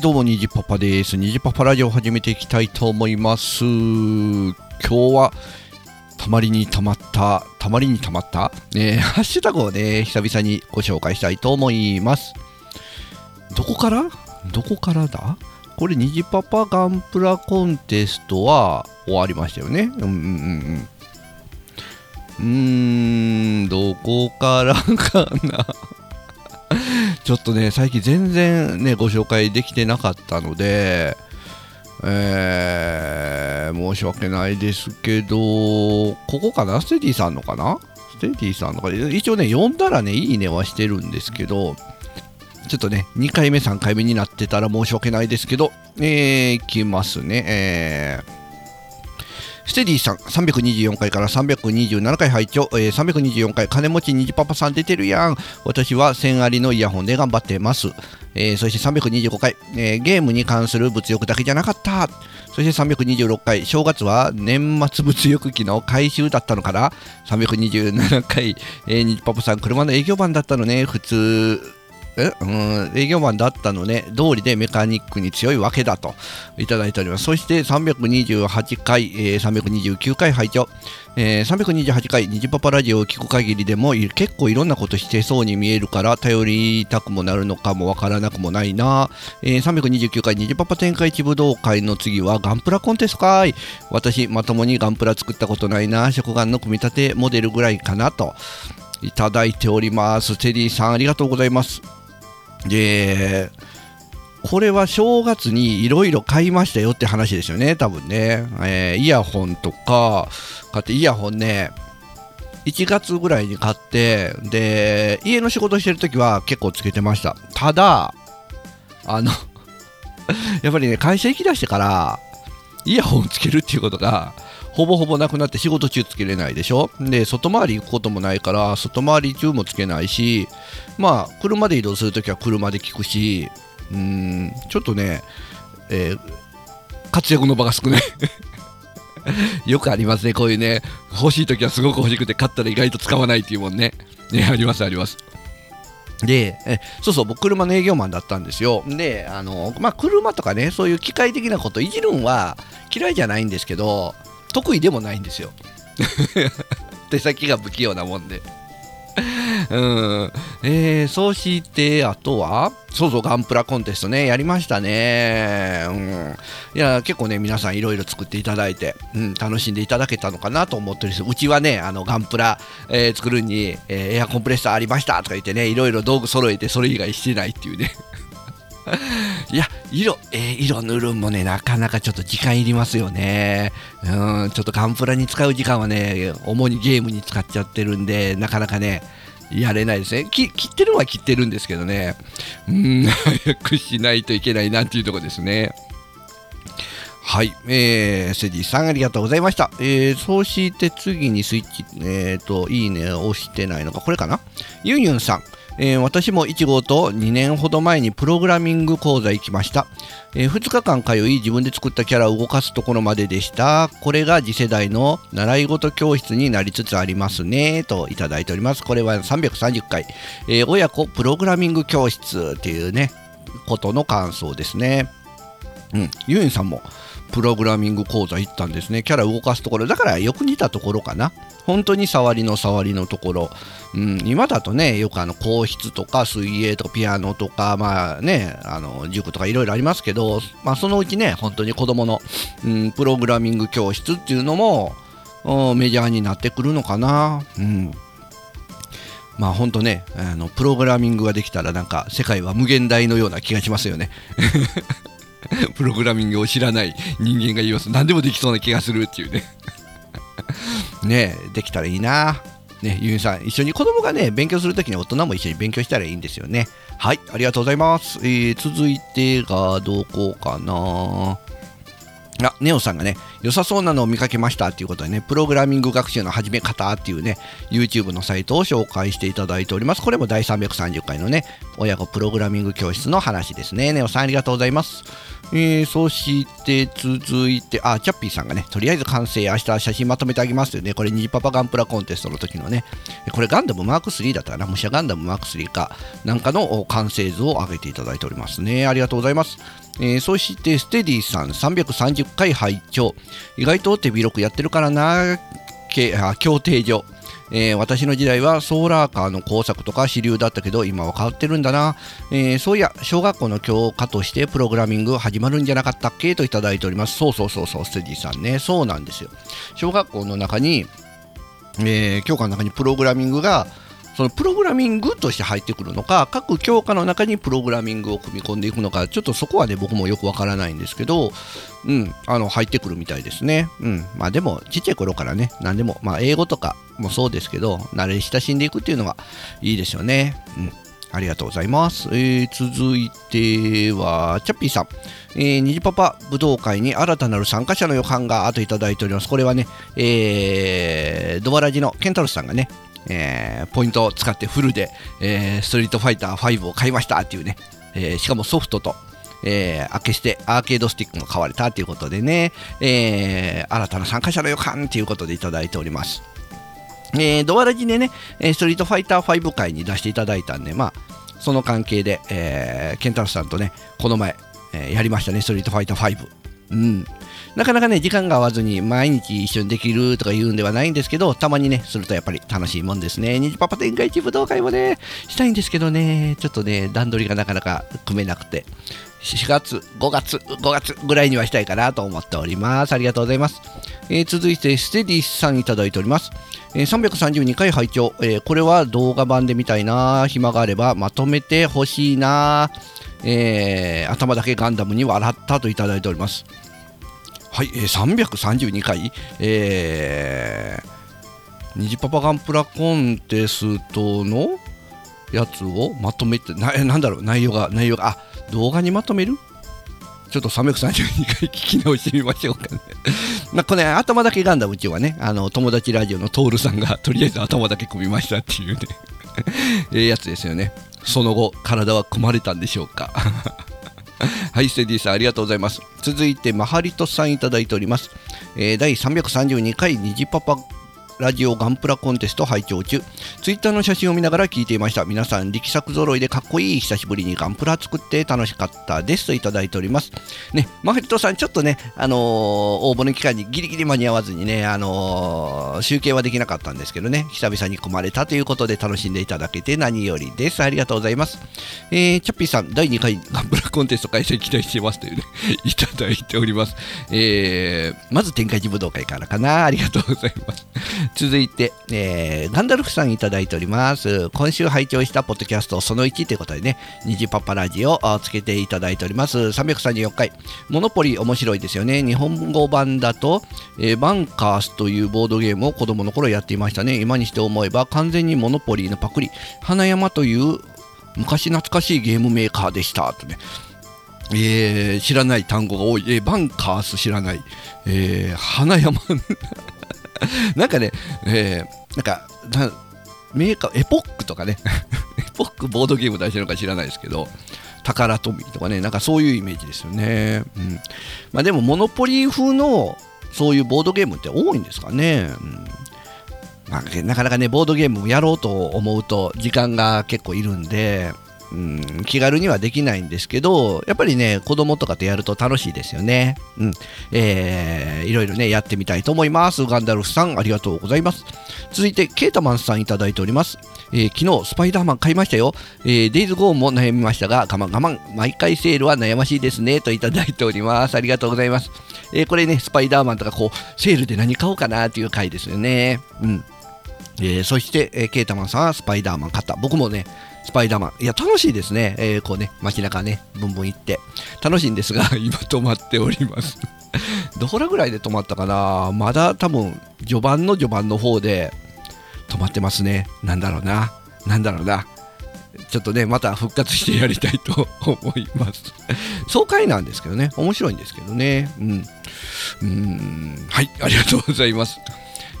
どうもにじパパです。にじパパラジオを始めていきたいと思います。今日はたまりにたまったたまりにたまった、えー、ハッシュタグをね久々にご紹介したいと思います。どこから？どこからだ？これにじパパガンプラコンテストは終わりましたよね。うんうんうん。うーんどこからかな？ちょっとね、最近全然ね、ご紹介できてなかったので、えー、申し訳ないですけど、ここかな？ステディさんのかな？ステディさんのか？一応ね、読んだらね、いいねはしてるんですけど、ちょっとね、2回目、3回目になってたら申し訳ないですけど、えー、いきますね。えーステディさん、324回から327回拝聴、えー、324回、金持ちにじパパさん出てるやん。私は1000ありのイヤホンで頑張ってます。えー、そして325回、えー、ゲームに関する物欲だけじゃなかった。そして326回、正月は年末物欲機の回収だったのかな ?327 回、えー、にパパさん、車の営業マンだったのね。普通、うん営業マンだったのね、通りでメカニックに強いわけだといただいております。そして328回、えー、329回拝聴、えー、328回、ニジパパラジオを聞く限りでも結構いろんなことしてそうに見えるから頼りたくもなるのかもわからなくもないな。えー、329回、ニジパパ展開一武道会の次はガンプラコンテストかい。私、まともにガンプラ作ったことないな。食玩の組み立てモデルぐらいかなと。いただいております。テリーさん、ありがとうございます。で、これは正月にいろいろ買いましたよって話ですよね、多分ね。えー、イヤホンとか、買ってイヤホンね、1月ぐらいに買って、で、家の仕事してるときは結構つけてました。ただ、あのやっぱりね、会社行きだしてから、イヤホンつけるっていうことが、ほぼほぼなくなって仕事中つけれないでしょ？で、外回り行くこともないから、外回り中もつけないし、まあ、車で移動するときは車で聞くし、うん、ちょっとね、えー、活躍の場が少ない。よくありますね、こういうね、欲しいときはすごく欲しくて、買ったら意外と使わないっていうもんね。ね、あります、あります。で、えそうそう、僕、車の営業マンだったんですよ。で、あの、まあ、車とかね、そういう機械的なこといじるんは嫌いじゃないんですけど、得意でもないんですよ。手先が不器用なもんで。うん。えー、そしてあとはそうそうガンプラコンテストね。やりましたね。うん。いや結構ね皆さんいろいろ作っていただいて、うん、楽しんでいただけたのかなと思ってるんです。うちはねあのガンプラ、えー、作るに、えー、エアコンプレッサーありましたとか言ってねいろいろ道具揃えてそれ以外してないっていうね いや、色、えー、色塗るんもね、なかなかちょっと時間いりますよね。うん、ちょっとガンプラに使う時間はね、主にゲームに使っちゃってるんで、なかなかね、やれないですね。切ってるのは切ってるんですけどね。うん、早くしないといけないなっていうとこですね。はい、えー、セジさんありがとうございました。えー、そして次にスイッチ、えっ、ー、と、いいね押してないのか、これかな？ユンユンさん。えー、私も1号と2年ほど前にプログラミング講座行きました、えー、2日間通い自分で作ったキャラを動かすところまででした。これが次世代の習い事教室になりつつありますね。といただいております。これは330回、えー、親子プログラミング教室っていうねことの感想ですね。うん。ユンさんも。プログラミング講座行ったんですね。キャラ動かすところ。だからよく似たところかな。本当に触りの触りのところ。うん、今だとね、よくあの、皇室とか水泳とかピアノとか、まあね、あの、塾とかいろいろありますけど、まあそのうちね、本当に子供の、うん、プログラミング教室っていうのも、メジャーになってくるのかな。うん。まあ本当ね、あのプログラミングができたらなんか世界は無限大のような気がしますよね。プログラミングを知らない人間が言います。何でもできそうな気がするっていうね。ねできたらいいな。ねユンさん一緒に子供がね勉強するときに大人も一緒に勉強したらいいんですよね。はいありがとうございます、えー、続いてがどこかな。あ、ネオさんがね、良さそうなのを見かけましたっていうことでね、プログラミング学習の始め方っていうね、YouTube のサイトを紹介していただいております。これも第330回のね、親子プログラミング教室の話ですね。ネオさんありがとうございます。えー、そして続いて、あ、チャッピーさんがね、とりあえず完成、明日写真まとめてあげますよね。これ、ニジパパガンプラコンテストの時のね、これガンダムマーク3だったかな、武者ガンダムマーク3か、なんかの完成図を上げていただいておりますね。ありがとうございます。えー、そしてステディさん330回拝聴意外と手広くやってるからな協定所。えー、私の時代はソーラーカーの工作とか主流だったけど今は変わってるんだな、えー、そういや小学校の教科としてプログラミング始まるんじゃなかったっけ？といただいております。そうそうそうそうステディさんね。そうなんですよ。小学校の中に、えー、教科の中にプログラミングがそのプログラミングとして入ってくるのか各教科の中にプログラミングを組み込んでいくのかちょっとそこはね僕もよくわからないんですけど、うん、あの入ってくるみたいですね、うん、まあでもちっちゃい頃からね何でも、まあ、英語とかもそうですけど慣れ親しんでいくっていうのがいいですよね、うんありがとうございます。えー、続いては、チャッピーさん。えー、虹パパ武道会に新たなる参加者の予感があといただいております。これはね、えー、ドバラジのケンタロスさんがね、えー、ポイントを使ってフルで、えー、ストリートファイター5を買いましたっていうね、えー、しかもソフトと、えー、明してアーケードスティックも買われたということでね、えー、新たな参加者の予感ということでいただいております。えー、ドアラジでね、ストリートファイター5回に出していただいたんで、まあ、その関係で、えー、ケンタロスさんとね、この前、えー、やりましたね、ストリートファイター5。うん。なかなかね、時間が合わずに毎日一緒にできるとか言うんではないんですけど、たまにね、するとやっぱり楽しいもんですね。虹パパ展開一武道会もね、したいんですけどね、ちょっとね、段取りがなかなか組めなくて、4月、5月、5月ぐらいにはしたいかなと思っております。ありがとうございます。えー、続いて、ステディさんいただいております。え、332回拝聴、えー、これは動画版で見たいな暇があればまとめてほしいなえー、頭だけガンダムに笑ったといただいております。はい、えー、332回、えー、虹パパガンプラコンテストのやつをまとめてな、なんだろう、内容が、内容が、あ動画にまとめる？ちょっと332回聞き直してみましょうかねまあこれ、頭だけガンダムうちはね、あの友達ラジオのトールさんがとりあえず頭だけ組みましたっていうね ええやつですよね。その後、体は組まれたんでしょうか はい、ステディさんありがとうございます。続いて、マハリトさんいただいております。えー、第332回虹パパラジオガンプラコンテスト拝聴中。ツイッターの写真を見ながら聞いていました。皆さん、力作揃いでかっこいい久しぶりにガンプラ作って楽しかったですといただいております。ね、マフリットさん、ちょっとね、あのー、応募の期間にギリギリ間に合わずにね、あのー、集計はできなかったんですけどね、久々に組まれたということで楽しんでいただけて何よりです。ありがとうございます。えー、チャッピーさん、第2回ガンプラコンテスト開催期待してますというね、いただいております。えー、まず天下一武道会からかな。ありがとうございます。続いて、えー、ガンダルフさんいただいております。今週拝聴したポッドキャストその1ということでね、虹パパラジオをつけていただいております。334回。モノポリ面白いですよね。日本語版だと、えー、バンカースというボードゲームを子供の頃やっていましたね。今にして思えば完全にモノポリのパクリ。花山という昔懐かしいゲームメーカーでした。とね。えー、知らない単語が多い、えー、バンカース知らない、えー、花山 なんかね、えー、なんか、なメーカー、エポックとかね、エポックボードゲーム出してるのか知らないですけど、宝富とかね、なんかそういうイメージですよね。うん。まあでも、モノポリー風のそういうボードゲームって多いんですかね。うんまあ、なかなかね、ボードゲームをやろうと思うと時間が結構いるんで、うん、気軽にはできないんですけど、やっぱりね、子供とかとやると楽しいですよね。うん。えー、いろいろね、やってみたいと思います。ガンダルフさん、ありがとうございます。続いて、ケータマンさんいただいております。えー、昨日、スパイダーマン買いましたよ。えー、デイズゴーンも悩みましたが、我慢我慢、毎回セールは悩ましいですね、といただいております。ありがとうございます。えー、これね、スパイダーマンとか、こう、セールで何買おうかなっていう回ですよね。うん。えー、そして、えー、ケータマンさんはスパイダーマン買った。僕もね、スパイダーマン。いや、楽しいですね。えー、こうね、街中ね、ブンブン行って。楽しいんですが、今止まっております。どこらぐらいで止まったかな？まだ多分、序盤の序盤の方で止まってますね。なんだろうな。なんだろうな。ちょっとね、また復活してやりたいと 思います。爽快なんですけどね、面白いんですけどね。うん。うん、はい、ありがとうございます。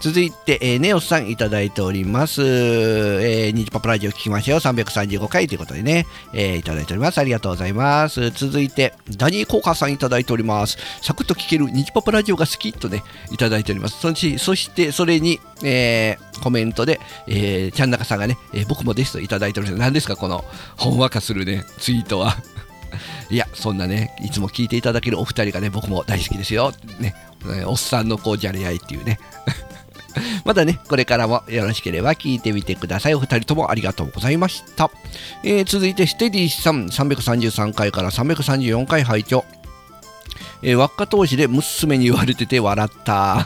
続いて、えー、ネオスさんいただいております。えー、ニジパパラジオ聞きましたよ。335回ということでね、えー、いただいております。ありがとうございます。続いて、ダニー・コーカーさんいただいております。サクッと聞けるニジパパラジオが好きとね、いただいております。そしそして、それに、えー、コメントで、えー、ちゃんなかさんがね、えー、僕もですといただいております。何ですか、この、ほんわかするね、ツイートは。いや、そんなね、いつも聞いていただけるお二人がね、僕も大好きですよ。ね、おっさんのこう、じゃれ合いっていうね。まだね、これからもよろしければ聞いてみてください。お二人ともありがとうございました。えー、続いて、ステディさん、333回から334回拝聴。えー、輪っか投資で娘に言われてて笑った。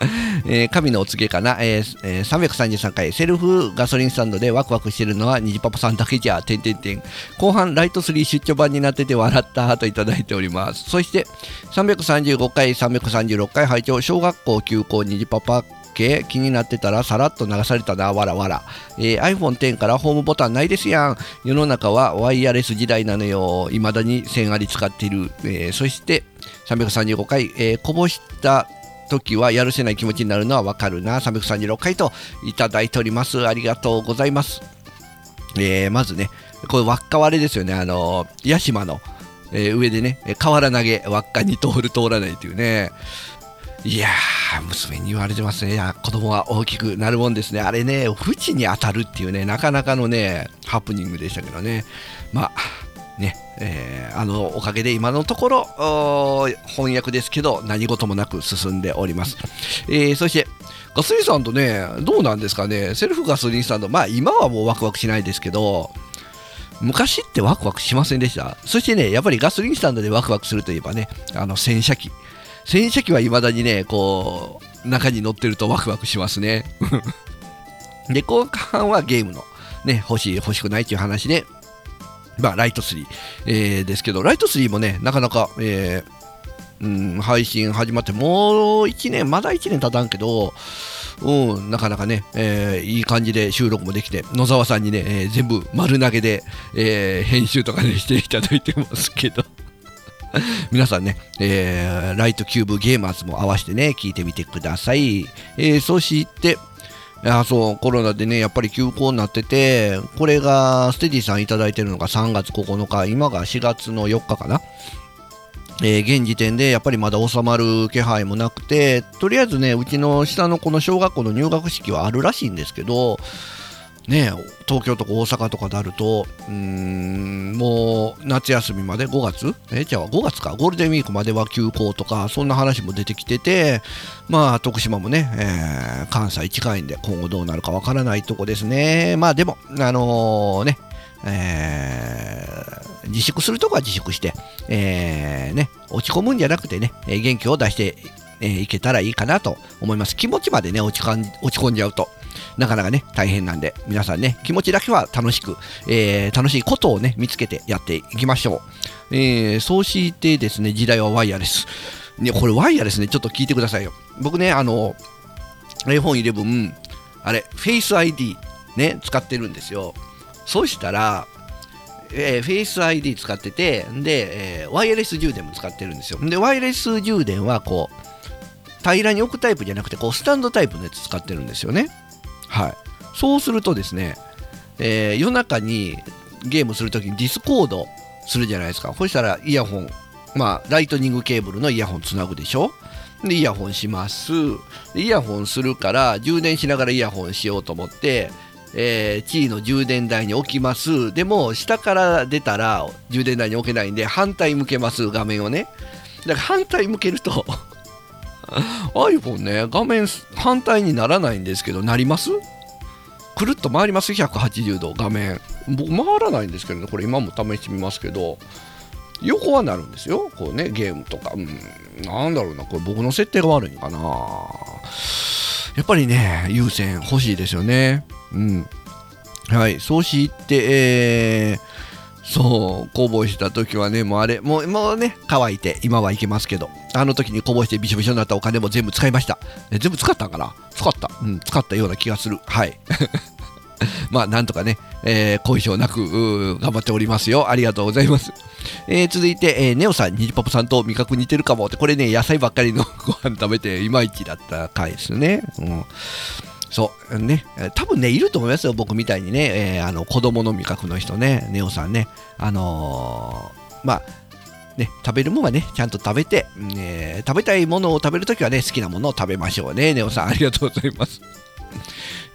えー、神のお告げかな、えーえー、333回セルフガソリンスタンドでワクワクしてるのは虹パパさんだけじゃ、てんてんてん。後半ライト3出張版になってて笑ったといただいております。そして335回、336回拝聴小学校休校虹パパ系気になってたらさらっと流されたな、わらわら。えー、iPhone X からホームボタンないですやん。世の中はワイヤレス時代なのよ。未だに線あり使っている。えー、そして335回、えー、こぼした時はやるせない気持ちになるのはわかるな。336回といただいております。ありがとうございます。えー、まずね、これ輪っか割れですよね。あの、屋島の、えー、上でね、瓦投げ、輪っかに通る通らないというね。いやー、娘に言われてますね。いや、子供は大きくなるもんですね。あれね、縁に当たるっていうね、なかなかのね、ハプニングでしたけどね。まあ、ね、えー、あのおかげで今のところ翻訳ですけど何事もなく進んでおります、えー、そしてガソリンスタンドねどうなんですかね？セルフガソリンスタンドまあ今はもうワクワクしないですけど昔ってワクワクしませんでした？そしてねやっぱりガソリンスタンドでワクワクするといえばねあの洗車機洗車機はいまだにねこう中に乗ってるとワクワクしますね で後半はゲームのね欲しい欲しくないっていう話でまあ、ライト3、えー、ですけど、ライト3もね、なかなか、えー、うん、配信始まってもう1年、まだ1年経たんけど、うん、なかなかね、えー、いい感じで収録もできて、野沢さんにね、えー、全部丸投げで、えー、編集とかね、していただいてますけど。皆さんね、えー、ライトキューブゲーマーズも合わせてね、聞いてみてください。えー、そして、いやそうコロナでねやっぱり休校になっててこれがステディさんいただいてるのが3月9日今が4月の4日かなえー、現時点でやっぱりまだ収まる気配もなくてとりあえずねうちの下のこの小学校の入学式はあるらしいんですけどね、東京とか大阪とかであると、うん、もう夏休みまで5月？え、じゃあ5月か、ゴールデンウィークまでは休校とか、そんな話も出てきてて、まあ、徳島もね、えー、関西近いんで、今後どうなるかわからないとこですね。まあ、でも、あのー、ね、えー、自粛するとこは自粛して、えー、ね、落ち込むんじゃなくてね、元気を出してえー、いけたらいいかなと思います。気持ちまでね、落ち落ち込んじゃうと、なかなかね、大変なんで、皆さんね、気持ちだけは楽しく、えー、楽しいことをね、見つけてやっていきましょう。えー、そうしてですね、時代はワイヤレス。ね、これワイヤレスね、ちょっと聞いてくださいよ。僕ね、あの、iPhone11、あれ、Face ID ね、使ってるんですよ。そうしたら、えー、Face ID 使ってて、で、えー、ワイヤレス充電も使ってるんですよ。で、ワイヤレス充電はこう、平らに置くタイプじゃなくてこうスタンドタイプのやつ使ってるんですよねはい。そうするとですね、えー、夜中にゲームするときに Discord するじゃないですか。そしたらイヤホンまあライトニングケーブルのイヤホンつなぐでしょ。でイヤホンします。イヤホンするから充電しながらイヤホンしようと思ってえー、キーの充電台に置きます。でも下から出たら充電台に置けないんで反対向けます。画面をね。だから反対向けると iPhone ね、画面反対にならないんですけど、なります？くるっと回ります ?180 度、画面。僕、回らないんですけどね、これ今も試してみますけど、横はなるんですよ。こうね、ゲームとか。うん、なんだろうな、これ僕の設定が悪いのかな。やっぱりね、優先欲しいですよね。うん。はい、そうして、えー、そうこぼした時はねもうあれもうもうね乾いて今はいけますけどあの時にこぼしてびしょびしょになったお金も全部使いました。全部使ったんかな？使った。うん使ったような気がする。はい。まあなんとかね、えー、後遺症なく頑張っておりますよ。ありがとうございます、えー、続いて、えー、ネオさんにじパパさんと味覚似てるかもって。これね野菜ばっかりのご飯食べていまいちだった回ですね。うん。そうね、多分ね、いると思いますよ、僕みたいにね、えー、あの子供の味覚の人ね、ネオさんね、あのー、まあ、ね、食べるものはね、ちゃんと食べて、えー、食べたいものを食べるときはね、好きなものを食べましょうね。ネオさん、ありがとうございます。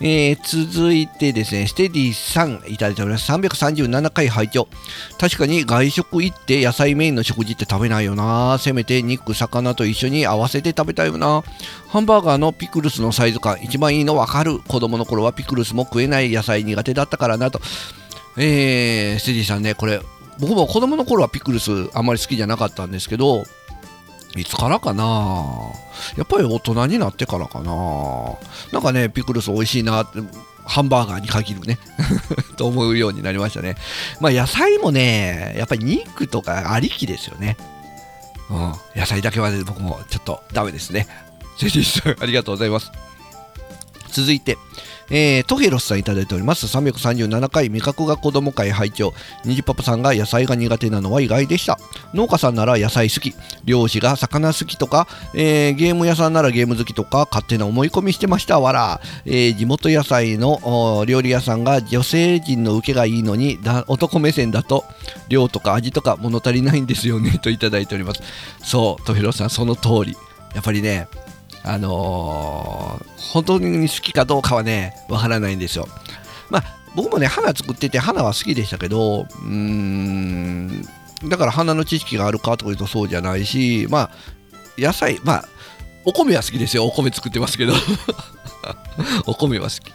えー、続いてですね、ステディさんいただいております。337回拝聴確かに外食行って野菜メインの食事って食べないよな。せめて肉、魚と一緒に合わせて食べたいよな。ハンバーガーのピクルスのサイズ感、一番いいのわかる。子供の頃はピクルスも食えない野菜苦手だったからなと。えー、ステディさんね、これ、僕も子供の頃はピクルスあんまり好きじゃなかったんですけど、いつからかな？やっぱり大人になってからかな？なんかね、ピクルス美味しいなって、ハンバーガーに限るね と思うようになりましたね。まあ野菜もね、やっぱり肉とかありきですよね。うん、野菜だけは、ね、僕もちょっとダメですね。先生、ありがとうございます。続いて、えー、トヘロスさんいただいております。337回味覚が子供会拝聴。にじパパさんが野菜が苦手なのは意外でした。農家さんなら野菜好き。漁師が魚好きとか、えー、ゲーム屋さんならゲーム好きとか勝手な思い込みしてました。わら、えー、地元野菜の料理屋さんが女性陣の受けがいいのに男目線だと量とか味とか物足りないんですよねといただいております。そうトヘロスさんその通り。やっぱりねあのー、本当に好きかどうかはね、わからないんですよ。まあ、僕もね、花作ってて、花は好きでしたけど、うーん、だから花の知識があるかというとそうじゃないし、まあ、野菜、まあ、お米は好きですよ。お米作ってますけど。お米は好き。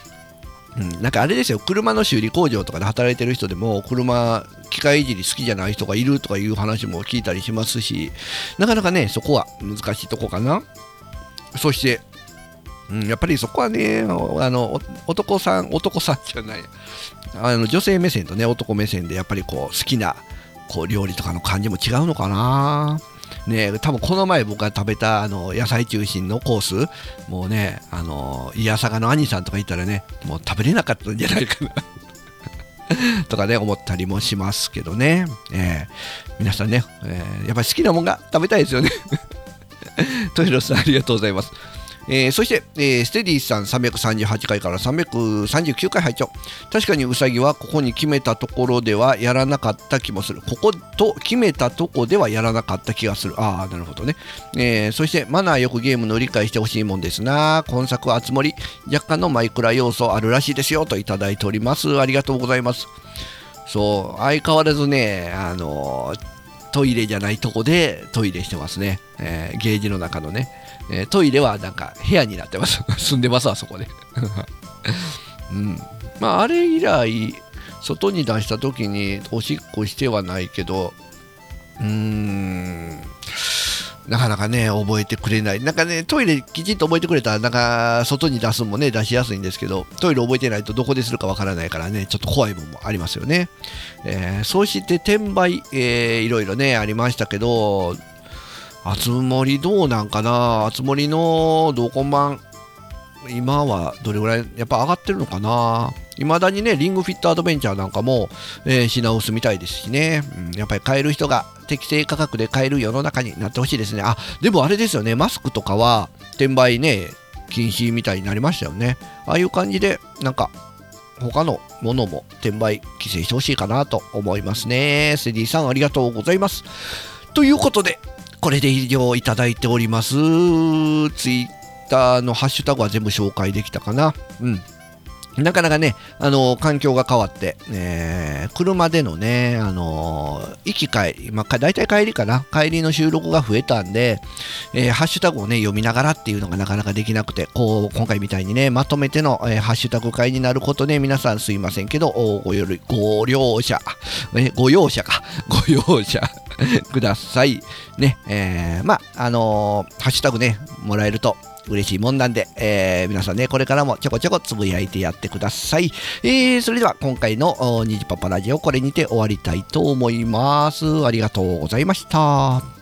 うん、なんかあれですよ、車の修理工場とかで働いてる人でも、車、機械いじり好きじゃない人がいるとかいう話も聞いたりしますし、なかなかね、そこは難しいとこかな。そして、うん、やっぱりそこはね、あの男さん、男さんじゃない、あの女性目線とね、男目線でやっぱりこう好きなこう料理とかの感じも違うのかな。ね、多分この前僕が食べたあの野菜中心のコース、もうね、あのいやさがの兄さんとか言ったらね、もう食べれなかったんじゃないかな。とかね、思ったりもしますけどね。えー、皆さんね、えー、やっぱり好きなもんが食べたいですよね。トヒロさんありがとうございます。えー、そして、えー、ステディさん338回から339回拝聴確かにウサギはここに決めたところではやらなかった気もする。ここと決めたとこではやらなかった気がする。ああなるほどね、えー、そしてマナーよくゲームの理解してほしいもんですな。今作はつ森若干のマイクラ要素あるらしいですよ。といただいております。ありがとうございます。そう相変わらずねあのートイレじゃないとこでトイレしてますね。えー、ゲージの中のね、えー、トイレはなんか部屋になってます。住んでますあそこで。うん。まあ、あれ以来、外に出した時におしっこしてはないけど、うーん、なかなかね、覚えてくれない。なんかね、トイレきちんと覚えてくれたら、なんか、外に出すもね、出しやすいんですけど、トイレ覚えてないとどこでするかわからないからね、ちょっと怖い部分もありますよね。えー、そして、転売、えー、いろいろね、ありましたけど、あつ森どうなんかな？あつ森の同梱版、今はどれぐらい、やっぱ上がってるのかな？いまだにね、リングフィットアドベンチャーなんかも、えー、品薄みたいですしね、うん、やっぱり買える人が適正価格で買える世の中になってほしいですね。あ、でもあれですよね、マスクとかは転売ね、禁止みたいになりましたよね。ああいう感じで、なんか、他のものも転売規制してほしいかなと思いますね。セディさんありがとうございます。ということで、これで以上いただいております。ツイッターのハッシュタグは全部紹介できたかな。うん。なかなかね、あの環境が変わって、えー、車でのね、あの行き帰り、まあ、大体帰りかな、帰りの収録が増えたんで、えー、ハッシュタグをね、読みながらっていうのがなかなかできなくて、こう、今回みたいにね、まとめての、えー、ハッシュタグ会になることね、皆さんすいませんけど、ごよりご了承、えご容赦か、ご容赦 ください。ね、えー、まあ、あのハッシュタグね、もらえると嬉しいもんなんで、えー、皆さんね、これからもちょこちょこつぶやいてやってください。えー、それでは今回のニジパパラジオこれにて終わりたいと思います。ありがとうございました。